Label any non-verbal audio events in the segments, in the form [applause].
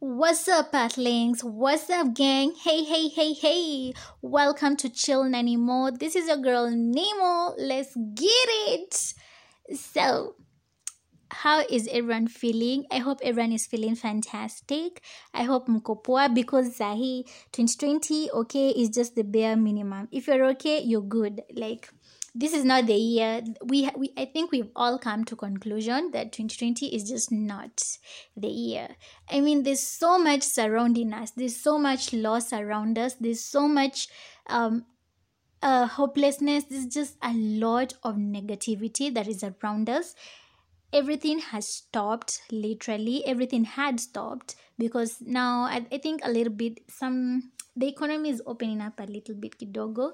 What's up, Pathlinks? What's up, gang? Hey, hey, hey, hey! Welcome to Chill Nanimo. This is your girl Nemo. Let's get it! So, how is everyone feeling? I hope everyone is feeling fantastic. I hope mko because Zahi 2020 okay is just the bare minimum. If you're okay, you're good. Like this is not the year. We, we i think we've all come to conclusion that 2020 is just not the year. I mean there's so much surrounding us. There's so much loss around us. There's so much um uh, hopelessness. There's just a lot of negativity that is around us. Everything has stopped literally. Everything had stopped because now I, I think a little bit some the economy is opening up a little bit kidogo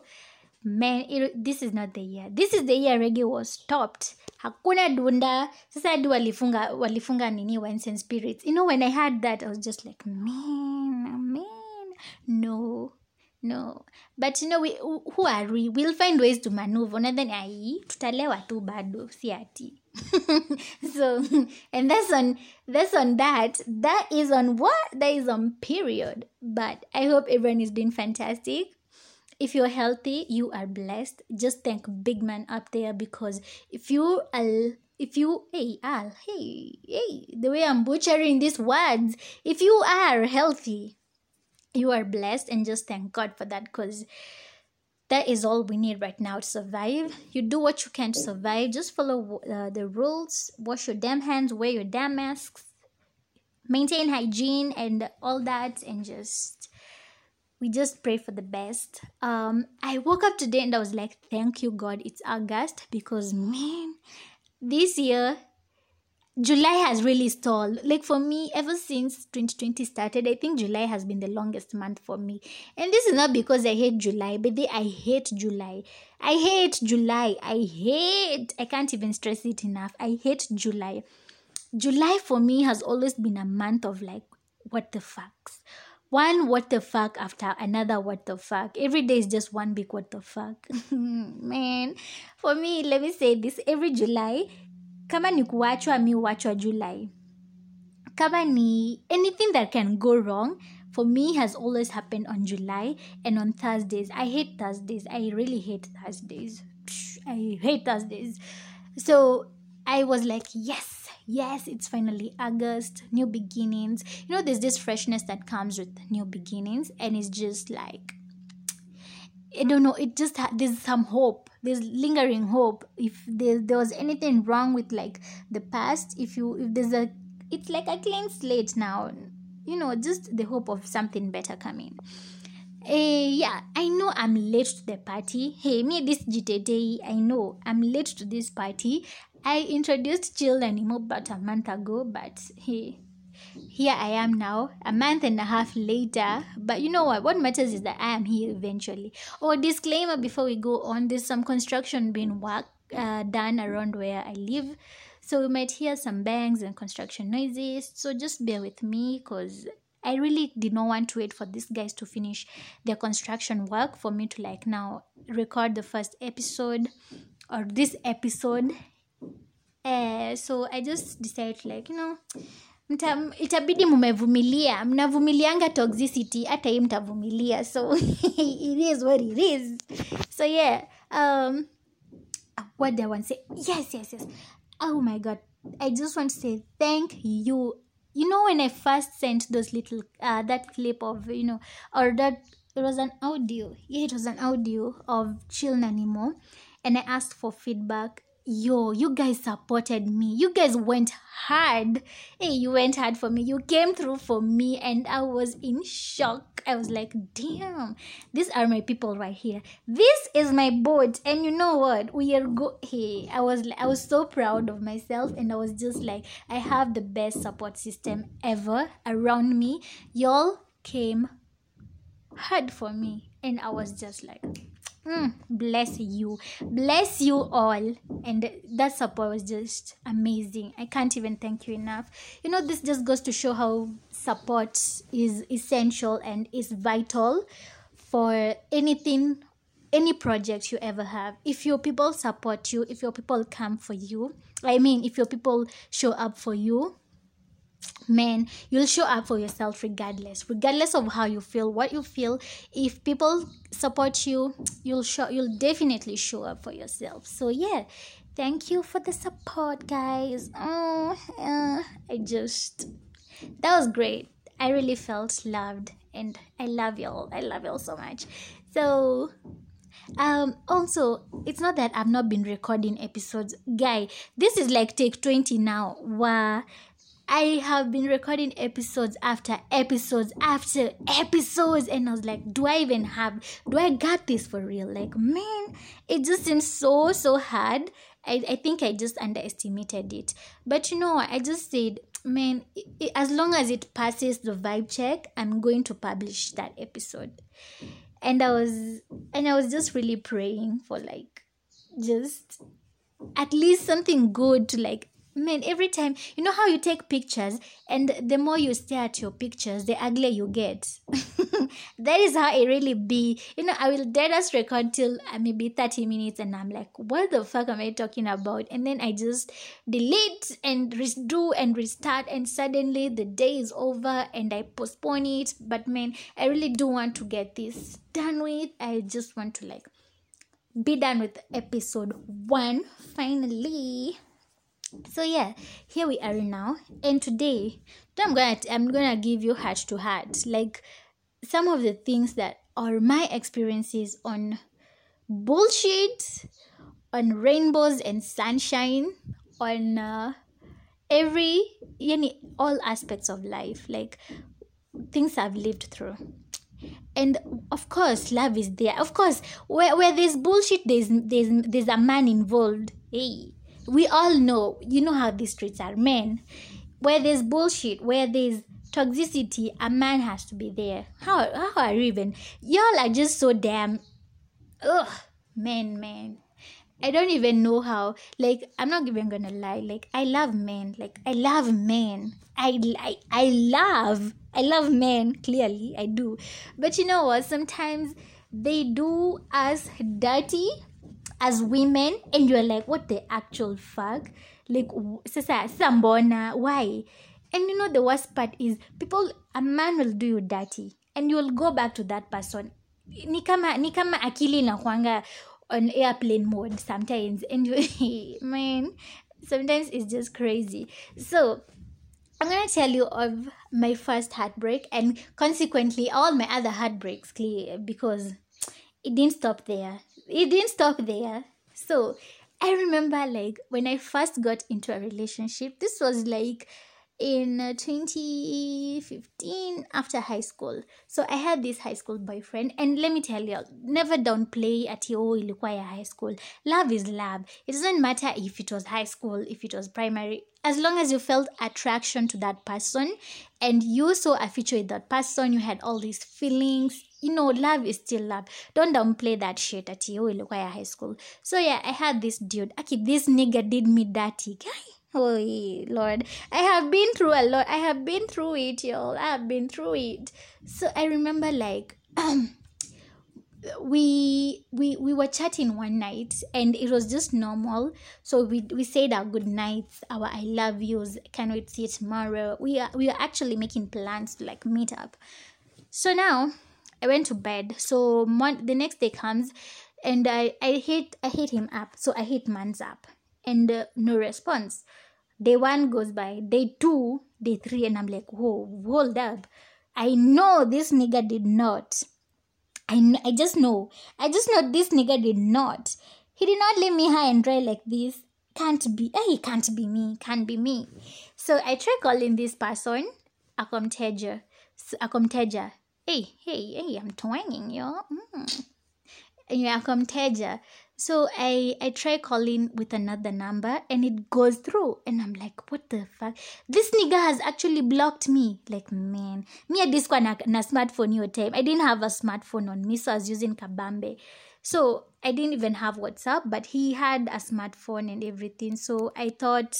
man it, this is not the year. This is the year reggae was stopped. Hakuna dunda. Sasa hadi walifunga walifunga nini wines and spirits. You know when i had that i was just like man man. No no. But you know we, who are we? We'll find ways to maneuver. Nadhani ai tutalewa tu bado si ati. [laughs] So and that's on that's on that. That is on what? That is on period. But i hope everyone is doing fantastic if you're healthy you are blessed. Just thank big man up there because if you are if you hey al hey hey the way i'm butchering these words if you are healthy you are blessed and just thank god for that because that is all we need right now to survive. You do what you can to survive. Just follow uh, the rules. Wash your damn hands. Wear your damn masks. Maintain hygiene and all that and just we just pray for the best. Um, I woke up today and I was like, thank you, God, it's August because man, this year, July has really stalled. Like for me, ever since 2020 started, I think July has been the longest month for me. And this is not because I hate July, but they, I hate July. I hate July. I hate, I can't even stress it enough. I hate July. July for me has always been a month of like, what the fucks one what the fuck after another what the fuck. Every day is just one big what the fuck. [laughs] Man, for me, let me say this every July, kama ni kuachwa mi huachwa July. Kama ni anything that can go wrong for me has always happened on July and on Thursdays. I hate Thursdays. I really hate Thursdays. I hate Thursdays. So I was like, yes, yes, it's finally August, new beginnings. You know, there's this freshness that comes with new beginnings, and it's just like, I don't know, it just ha- there's some hope, there's lingering hope. If there, there was anything wrong with like the past, if you, if there's a, it's like a clean slate now, you know, just the hope of something better coming. Uh, yeah, I know I'm late to the party. Hey, me this GTT, I know I'm late to this party. I introduced Chill Animo about a month ago, but he here I am now, a month and a half later. But you know what? What matters is that I am here eventually. Oh, disclaimer before we go on: there's some construction being work uh, done around where I live, so we might hear some bangs and construction noises. So just bear with me, cause I really did not want to wait for these guys to finish their construction work for me to like now record the first episode or this episode eh, so i just decided like you know mta, itabidi mumevumilia mnavumilianga toxicity hata hii mtavumilia. So [laughs] it is what it is. So yeah um what i want to say? Yes yes yes. Oh my god. I just want to say thank you. You know when i first sent those little uh, that clip of you know or that it was an audio. Yeah it was an audio of chill nanimo and i asked for feedback yo, you guys supported me. You guys went hard. Hey, you went hard for me. You came through for me, and I was in shock. I was like, damn, these are my people right here. This is my boat, and you know what? We are go. Hey, I was I was so proud of myself, and I was just like, I have the best support system ever around me. Y'all came hard for me, and I was just like Mm, bless you. Bless you all. And that support was just amazing. I can't even thank you enough. You know, this just goes to show how support is essential and is vital for anything, any project you ever have. If your people support you, if your people come for you, I mean, if your people show up for you, man you'll show up for yourself regardless regardless of how you feel what you feel. If people support you you'll show you'll definitely show up for yourself. So yeah thank you for the support guys. Oh uh, i just that was great. I really felt loved and i love y'all. I love y'all so much. So um also it's not that i've not been recording episodes. Guy this is like take 20 now. Wow I have been recording episodes after episodes after episodes, and I was like, do I even have, do I got this for real? Like, man, it just seems so, so hard. I, I think I just underestimated it. But you know? I just said, man, it, as long as it passes the vibe check, I'm going to publish that episode. And I was, and I was just really praying for like, just at least something good to like man every time you know how you take pictures and the more you stare at your pictures the uglier you get? [laughs] That is how it really be. You know i will dead us record till uh, maybe 30 minutes and i'm like what the fuck am i talking about? And then i just delete and redo and restart and suddenly the day is over and i postpone it. But man i really do want to get this done with. I just want to like be done with episode one finally so yeah here we are now. And today i'm gonna i'm gonna give you heart to heart. Like some of the things that are my experiences on bullshit on rainbows and sunshine on uh, every any all aspects of life like things i've lived through. And of course love is there. Of course where, where there's bullshit there's there's there's a man involved. Hey we all know, you know how these streets are. Men, where there's bullshit, where there's toxicity, a man has to be there. How how are you even? Y'all are just so damn. Ugh, men, men. I don't even know how. Like, I'm not even gonna lie. Like, I love men. Like, I love men. I, I, I love, I love men. Clearly, I do. But you know what? Sometimes they do us dirty as women and you're like what the actual fuck? Like sasa sambona why? And you know the worst part is people a man will do you dirty and you will go back to that person. Ni kama ni kama akili inakwanga on airplane mode sometimes and you [laughs] man sometimes it's just crazy. So I'm gonna tell you of my first heartbreak and consequently all my other heartbreaks clear because it didn't stop there it didn't stop there. So I remember like when I first got into a relationship, this was like in uh, 2015 after high school. So i had this high school boyfriend and let me tell you never downplay at oh ilikuwa high school. Love is love. It doesn't matter if it was high school if it was primary as long as you felt attraction to that person and you saw a future with that person you had all these feelings you know, love is still love. Don't downplay that shit at you will require high school. So yeah, I had this dude. Aki, this nigga did me dirty. Guy. Oh Lord. I have been through a lot. I have been through it, y'all. I have been through it. So I remember like um [clears throat] we we we were chatting one night and it was just normal so we we said our good nights our i love yous can we see tomorrow we are we are actually making plans to like meet up so now I went to bed. So mon- the next day comes, and I I hit I hit him up. So I hit man's up, and uh, no response. Day one goes by. Day two, day three, and I'm like, whoa, hold up. I know this nigga did not. I know, I just know. I just know this nigga did not. He did not leave me high and dry like this. Can't be. Hey, can't be me. Can't be me. So I try calling this person. Akomteja. Akomteja hey, hey, hey, I'm twanging, yo. Mm. Yeah, come Teja. So I I try calling with another number and it goes through and I'm like, what the fuck? This nigga has actually blocked me. Like man, me at this one na smartphone your time. I didn't have a smartphone on me, so I was using Kabambe. So I didn't even have WhatsApp, but he had a smartphone and everything. So I thought,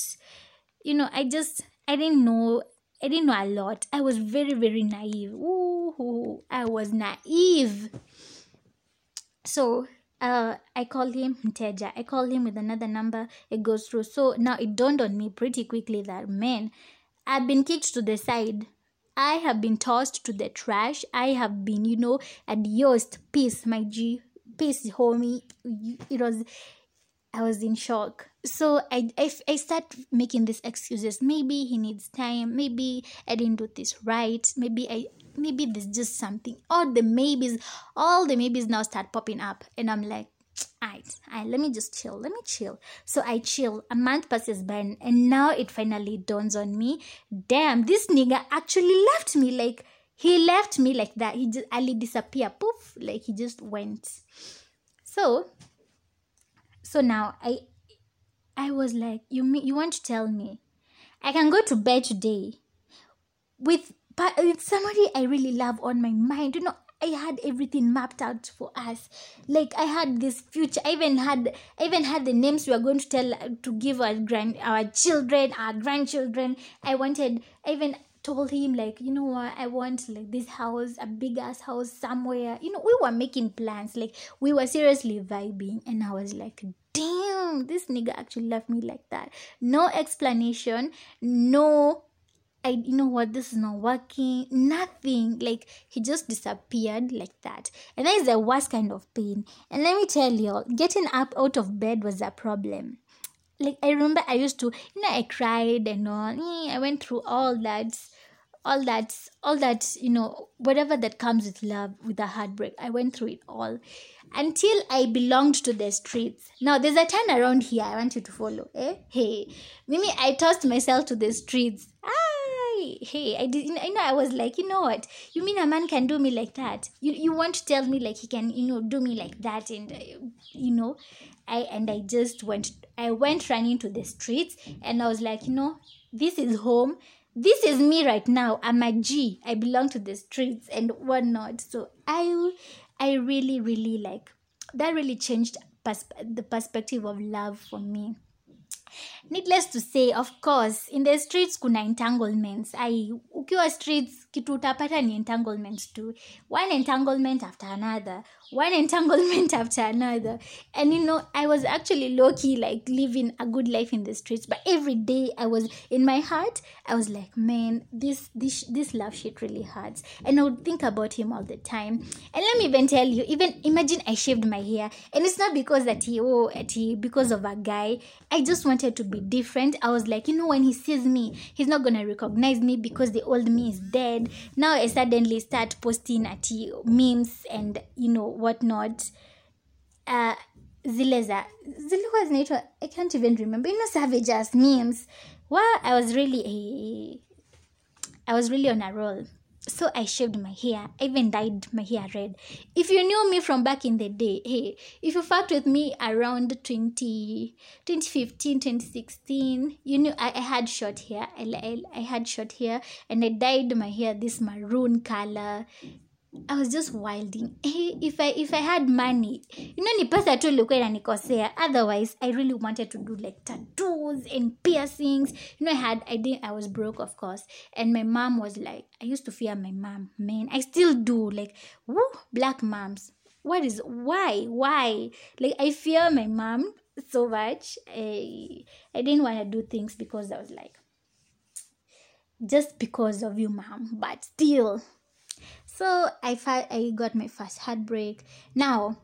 you know, I just I didn't know I didn't know a lot. I was very, very naive. Ooh, I was naive. So uh, I called him Mteja. I called him with another number. It goes through. So now it dawned on me pretty quickly that man, I've been kicked to the side. I have been tossed to the trash. I have been, you know, adios, peace, my G, peace, homie. It was, I was in shock. So I, I, I start making these excuses. Maybe he needs time. Maybe I didn't do this right. Maybe I, maybe there's just something. All the maybes, all the maybes now start popping up, and I'm like, [tsk] Alright, alright, let me just chill. Let me chill. So I chill. A month passes by, and now it finally dawns on me. Damn, this nigga actually left me. Like he left me like that. He just Ali disappear. Poof, like he just went. So, so now I, I was like, you you want to tell me, I can go to bed today, with but somebody I really love on my mind. You know, I had everything mapped out for us. Like I had this future. I even had I even had the names we were going to tell to give our grand our children, our grandchildren. I wanted I even told him like you know what I want like this house, a big ass house somewhere. You know, we were making plans. Like we were seriously vibing and I was like damn, this nigga actually left me like that. No explanation, no I you know what this is not working nothing like he just disappeared like that and that is the worst kind of pain and let me tell you getting up out of bed was a problem like I remember I used to you know I cried and all I went through all that all that all that you know whatever that comes with love with a heartbreak I went through it all until I belonged to the streets. Now there's a turn around here I want you to follow. Eh? Hey, Mimi, I tossed myself to the streets. Ah, hey i did you know i was like you know what? You mean a man can do me like that? You you want to tell me like he can you know do me like that and uh, you know i and i just went i went running to the streets and i was like you know this is home. This is me right now. I'm a g. I belong to the streets and whatnot. So i i really really like that really changed pers- the perspective of love for me needless to say of course in the streets kuna entanglements. I ukiwa streets kitu utapata ni entanglements tu. One entanglement after another. One [laughs] entanglement after another. And you know i was actually low key like living a good life in the streets but every day i was in my heart i was like man this this this love shit really hurts. And i would think about him all the time. And let me even tell you even imagine i shaved my hair. And it's not because that he oh that he because of a guy. I just wanted to be different. I was like you know when he sees me he's not gonna recognize me because the old me is dead. Now i suddenly start posting at memes and you know whatnot. Uh, zile za zilikuwa i can't even remember. You know savage as memes. Well i was really a, i was really on a roll so i shaved my hair. I even dyed my hair red. If you knew me from back in the day hey if you fucked with me around 20 2015 2016 you knew i, I had short hair. I, I, I had short hair and i dyed my hair this maroon color I was just wilding. [laughs] Hey, if I if I had money, you know, ni pesa tu ilikuwa inanikosea. Otherwise, I really wanted to do like tattoos and piercings. You know, I had I didn't I was broke, of course, and my mom was like, I used to fear my mom. Man, I still do. Like, woo, black moms. What is why why? Like, I fear my mom so much. I I didn't want to do things because I was like, just because of you, mom. But still so I fi- I got my first heartbreak. Now,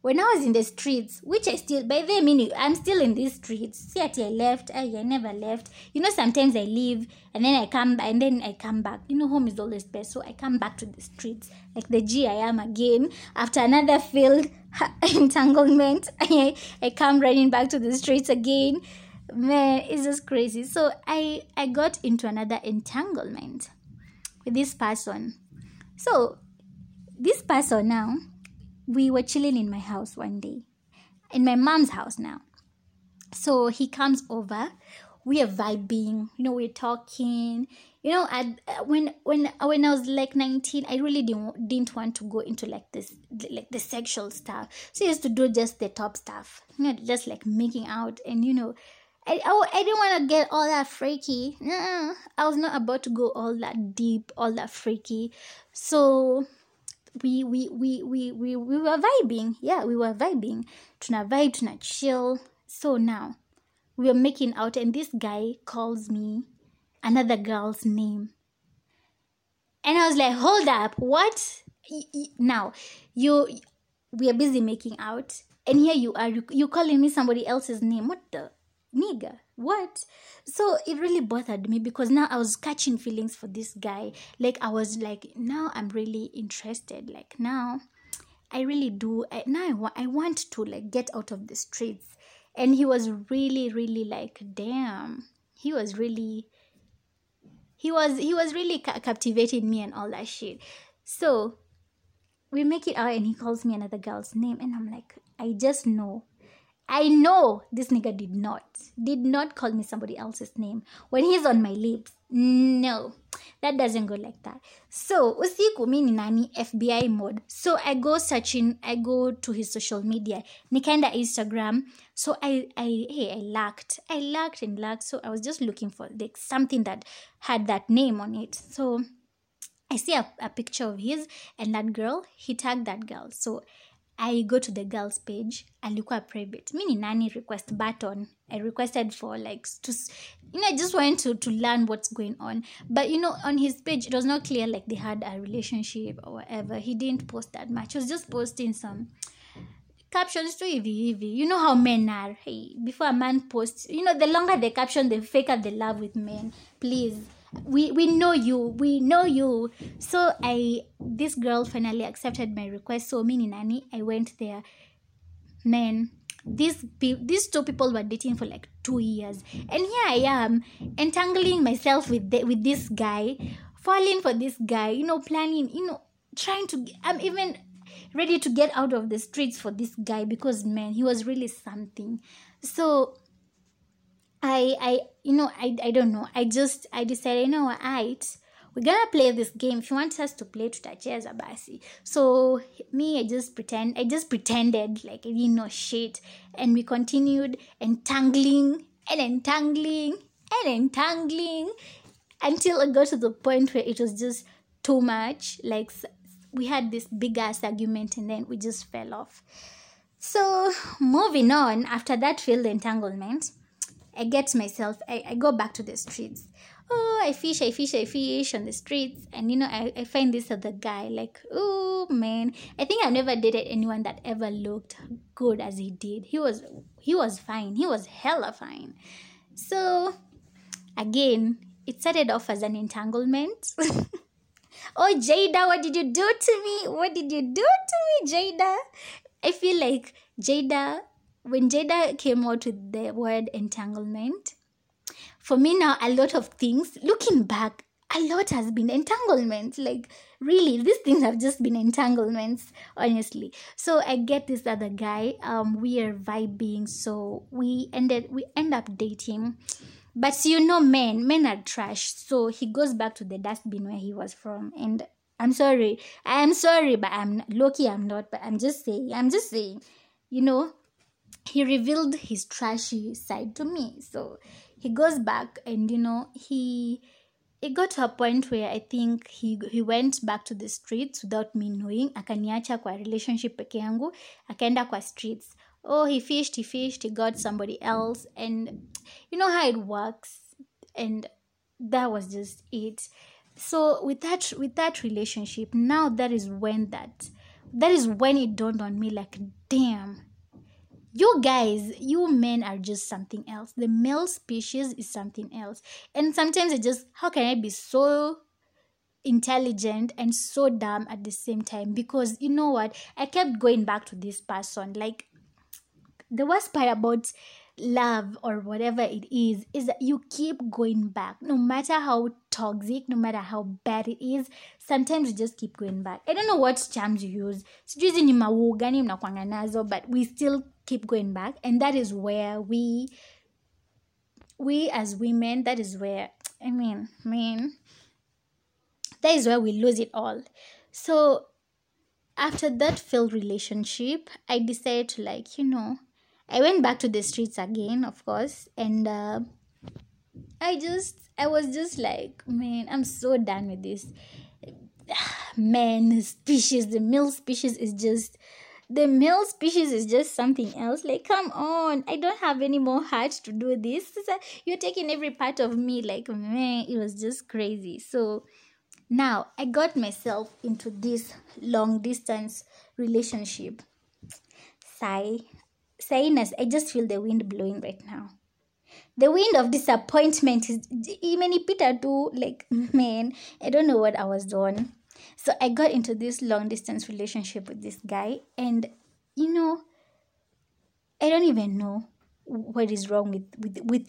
when I was in the streets, which I still by the meaning I'm still in these streets. See I left, I, I never left. You know, sometimes I leave and then I come and then I come back. You know, home is always best. So I come back to the streets. Like the G I am again. After another failed [laughs] entanglement, [laughs] I, I come running back to the streets again. Man, it's just crazy. So I I got into another entanglement with this person so, this person now, we were chilling in my house one day, in my mom's house now. So he comes over, we are vibing, you know, we're talking. You know, I, uh, when when uh, when I was like nineteen, I really didn't didn't want to go into like this like the sexual stuff. So I used to do just the top stuff, you know, just like making out and you know, I, I, I didn't want to get all that freaky. uh I was not about to go all that deep, all that freaky. So we we we we we, we were vibing. Yeah, we were vibing. Tuna vibe, tuna chill. So now we were making out, and this guy calls me. another girl's name. And I was like, hold up, what? Now, you, we are busy making out, and here you are, you calling me somebody else's name. What the? Nigga, what? So it really bothered me because now I was catching feelings for this guy. Like, I was like, now I'm really interested. Like, now I really do. I, now I, wa- I want to, like, get out of the streets. And he was really, really like, damn. He was really he was he was really ca- captivating me and all that shit so we make it out and he calls me another girl's name and i'm like i just know i know this nigga did not did not call me somebody else's name. When he's on my lips no that doesn't go like that. So usiku mi ni nani fbi mode. So i go searching i go to his social media. Nikaenda instagram. So i i hey i lacked i lacked and lacked so i was just looking for like something that had that name on it. So i see a, a picture of his and that girl. He tagged that girl. So I go to the girls page alikuwa private. Mi ni nani request button? I requested for like to you know I just wanted to to learn what's going on. But you know on his page it was not clear like they had a relationship or whatever. He didn't post that much. He was just posting some captions to hivi hivi. You know how men are. Hey before a man posts you know the longer the caption the faker the love with men. Please we we know you we know you. So i this girl finally accepted my request. So me nani i went there. Man these these two people were dating for like two years. And here i am entangling myself with the, with this guy falling for this guy you know planning you know trying to i'm even ready to get out of the streets for this guy because man he was really something. So I I you know I I don't know. I just I decided, you know what, right, we're gonna play this game. If you want us to play tutacheza basi. So me, I just pretend I just pretended like I didn't know shit. And we continued entangling and entangling and entangling until I got to the point where it was just too much. Like we had this big ass argument and then we just fell off. So moving on, after that failed entanglement, I get myself, I, I go back to the streets. Oh, I fish, I fish, I fish on the streets. And, you know, I, I find this other guy, like, oh, man. I think I've never dated anyone that ever looked good as he did. He was, he was fine. He was hella fine. So, again, it started off as an entanglement. [laughs] oh, Jada, what did you do to me? What did you do to me, Jada? I feel like Jada when Jada came out with the word entanglement, for me now, a lot of things, looking back, a lot has been entanglement. Like, really, these things have just been entanglements, honestly. So I get this other guy. Um, we are vibing, so we ended we end up dating. But you know, men, men are trash. So he goes back to the dustbin where he was from. And I'm sorry. I'm sorry, but I'm lucky I'm not, but I'm just saying, I'm just saying, you know, he revealed his trashy side to me. So he goes back and you know he it got to a point where I think he he went back to the streets without me knowing. Akaniacha kwa relationship peke yangu, kwa streets. Oh, he fished, he fished, he got somebody else, and you know how it works. And that was just it. So with that with that relationship, now that is when that that is when it dawned on me like, damn, you guys, you men are just something else. The male species is something else. And sometimes it just, how can I be so intelligent and so dumb at the same time? Because you know what? I kept going back to this person. Like, the worst part about love or whatever it is is that you keep going back. No matter how toxic no matter how bad it is sometimes you just keep going back. I don't know what charms you use. Sijui ni mawuu gani mnakwanga nazo but we still keep going back. And that is where we we as women that is where i mean mean that is where we lose it all. So after that failed relationship i decided to like you know i went back to the streets again of course and uh, i just i was just like man i'm so done with this. [sighs] Man species the male species is just the male species is just something else. Like come on i don't have any more heart to do this. You're taking every part of me like man it was just crazy. So now i got myself into this long distance relationship. Sigh Sinus, I just feel the wind blowing right now. The wind of disappointment is even Peter too, like man, I don't know what I was doing. So I got into this long distance relationship with this guy, and you know, I don't even know what is wrong with with with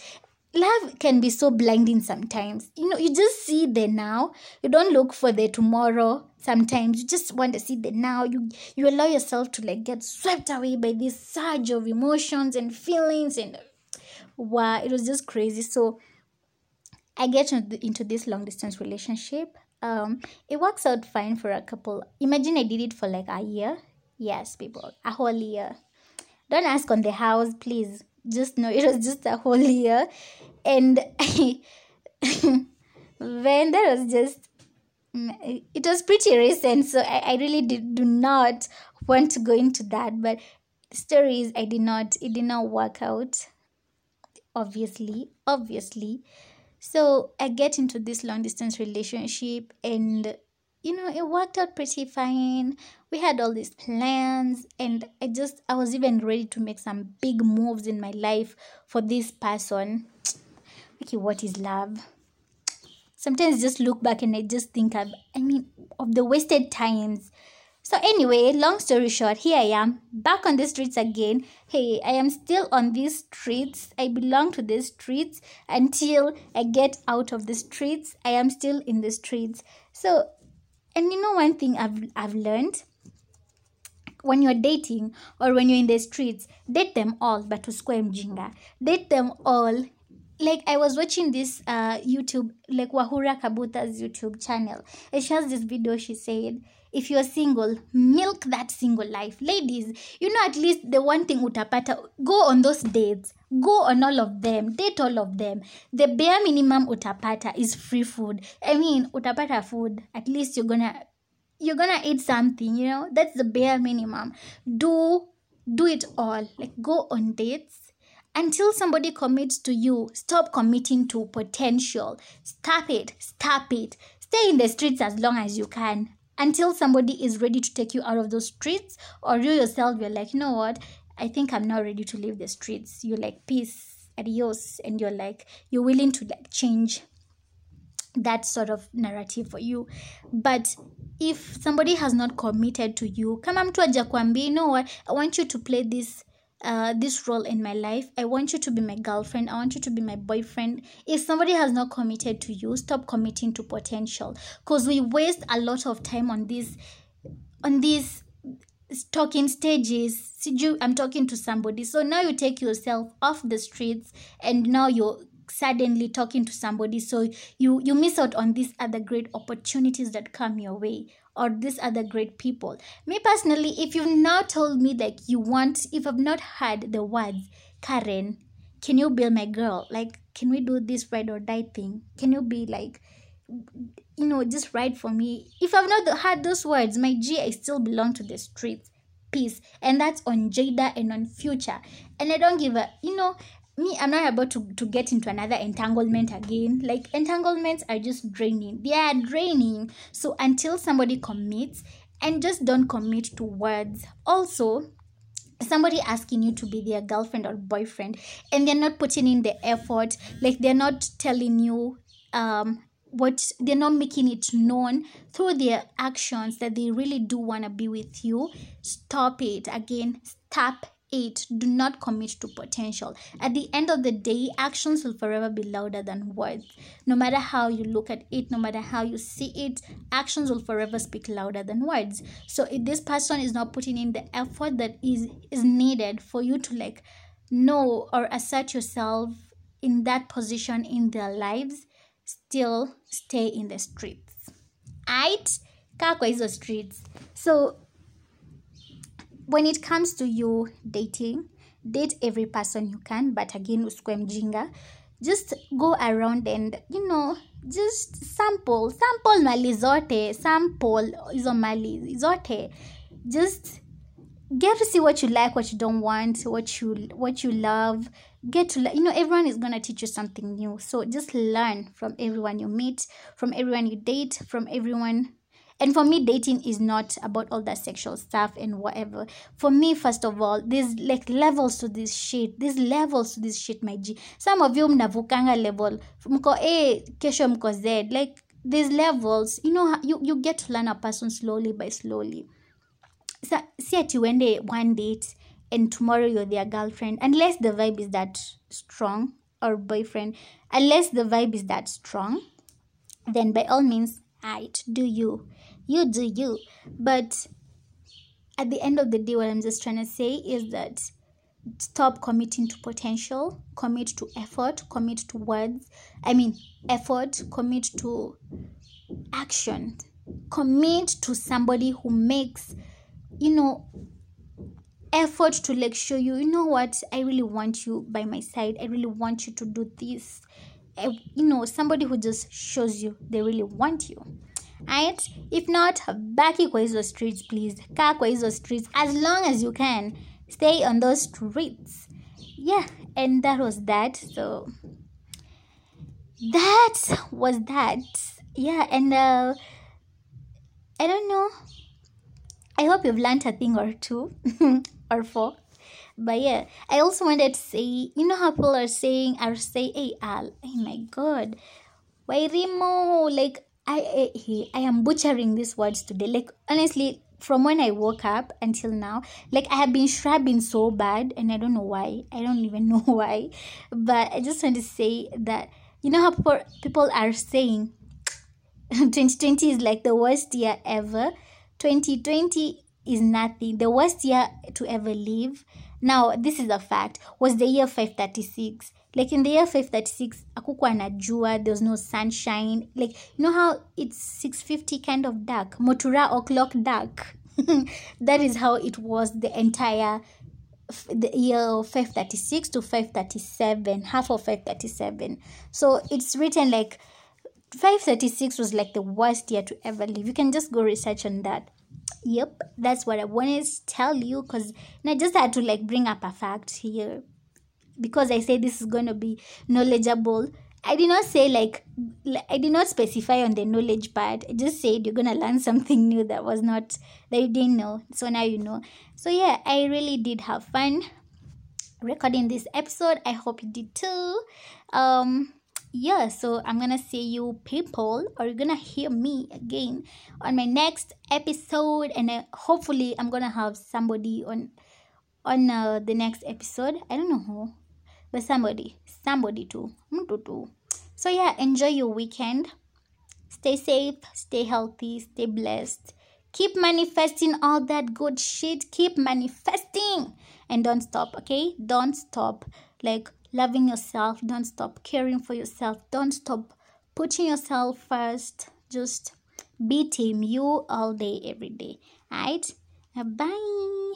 love can be so blinding sometimes. You know, you just see the now. You don't look for the tomorrow. Sometimes you just want to see the now. You you allow yourself to like get swept away by this surge of emotions and feelings and wow, it was just crazy. So I get into this long distance relationship. Um, it works out fine for a couple. Imagine I did it for like a year. Yes, people, a whole year. Don't ask on the house, please just know it was just a whole year. And [laughs] when there was just mm, it was pretty recent so i, I really did, do not want to go into that. But stories i did not it did not work out obviously obviously. So i get into this long distance relationship and you know, it worked out pretty fine. We had all these plans, and I just, I was even ready to make some big moves in my life for this person. [tsk] Okay, what is love? [tsk] Sometimes I just look back and I just think of, I mean, of the wasted times. So, anyway, long story short, here I am back on the streets again. Hey, I am still on these streets. I belong to the streets until I get out of the streets. I am still in the streets. So, and you know one thing I've I've learned when you're dating or when you're in the streets, date them all, but to square mjinga. Date them all. Like I was watching this uh YouTube, like Wahura Kabuta's YouTube channel. And she has this video, she said, if you're single, milk that single life. Ladies, you know at least the one thing utapata, go on those dates. Go on all of them. Date all of them. The bare minimum utapata is free food. I mean, utapata food. At least you're gonna you're gonna eat something, you know? That's the bare minimum. Do do it all. Like go on dates until somebody commits to you. Stop committing to potential. Stop it. Stop it. Stay in the streets as long as you can until somebody is ready to take you out of those streets or you yourself you're like you know what? I think i'm not ready to leave the streets. You're like peace adios and you're like you're willing to like change that sort of narrative for you. But if somebody has not committed to you come kama mtu ajakwambia you know what? I want you to play this uh, this role in my life. I want you to be my girlfriend. I want you to be my boyfriend. If somebody has not committed to you, stop committing to potential. Because we waste a lot of time on this, on these talking stages. I'm talking to somebody. So now you take yourself off the streets and now you're suddenly talking to somebody so you you miss out on these other great opportunities that come your way or these other great people. Me personally, if you've not told me like you want, if I've not heard the words, Karen, can you be my girl? Like, can we do this ride or die thing? Can you be like, you know, just ride for me? If I've not heard those words, my G, I still belong to the streets. Peace. And that's on Jada and on Future. And I don't give a, you know, me i'm not about to, to get into another entanglement again. Like entanglements are just draining. They are draining. So until somebody commits and just don't commit to words. Also somebody asking you to be their girlfriend or boyfriend and they're not putting in the effort. Like they're not telling you um what they're not making it known through their actions that they really do want to be with you. Stop it. Again stop Eight, do not commit to potential. At the end of the day, actions will forever be louder than words. No matter how you look at it, no matter how you see it, actions will forever speak louder than words. So if this person is not putting in the effort that is is needed for you to like know or assert yourself in that position in their lives, still stay in the streets. Right? Kaa kwa hizo streets. So when it comes to you dating date every person you can but again usikwe mjinga just go around and you know just sample sample mali zote sample hizo mali zote. Just get to see what you like what you don't want what you what you love. Get to you know everyone is going to teach you something new. So just learn from everyone you meet from everyone you date from everyone and for me dating is not about all that sexual stuff and whatever. For me first of all there's like levels to this shit. There's levels to this shit my g. Some of you mnavukanga level. Mko a kesho mko z. Like there's levels. You know you, you get to learn a person slowly by slowly. So, see at you uende one date and tomorrow you're their girlfriend unless the vibe is that strong or boyfriend unless the vibe is that strong then by all means right do you you do you. But at the end of the day what i'm just trying to say is that stop committing to potential commit to effort commit to words. I mean effort commit to action. Commit to somebody who makes you know effort to like show you. You know what? I really want you by my side. I really want you to do this. I, you know somebody who just shows you they really want you right if not baki kwa hizo streets please. Kaa kwa hizo streets as long as you can stay on those streets. Yeah and that was that. So that was that. Yeah and uh i don't know. I hope you've learned a thing or two [laughs] or four. But yeah, I also wanted to say, you know how people are saying, are say, hey, Al, oh my god, Wairimu, like, I, I, I am butchering these words today. Like, honestly, from when I woke up until now, like, I have been shrubbing so bad, and I don't know why. I don't even [laughs] know why. But I just want to say that, you know how people, people are saying, [laughs] 2020 is like the worst year ever 2020 is nothing. The worst year to ever live. Now, this is a fact. Was the year 536. Like in the year 536, akukuwa na jua, there was no sunshine. Like, you know how it's 650 kind of dark? Motura o'clock dark. [laughs] that is how it was the entire the year 536 to 537, half of 537. So it's written like 536 was like the worst year to ever live. You can just go research on that. Yep, that's what I wanted to tell you because I just had to like bring up a fact here because I say this is going to be knowledgeable. I did not say like I did not specify on the knowledge part. I just said you're gonna learn [laughs] something new that was not that you didn't know. So now you know. So yeah, I really did have fun recording this episode. I hope you did too. Um yeah so i'm gonna see you people or you're gonna hear me again on my next episode and uh, hopefully i'm gonna have somebody on on uh, the next episode i don't know who but somebody somebody too so yeah enjoy your weekend stay safe stay healthy stay blessed keep manifesting all that good shit keep manifesting and don't stop okay don't stop like loving yourself. Don't stop caring for yourself. Don't stop putting yourself first. Just be team you all day, every day. Alright? Bye.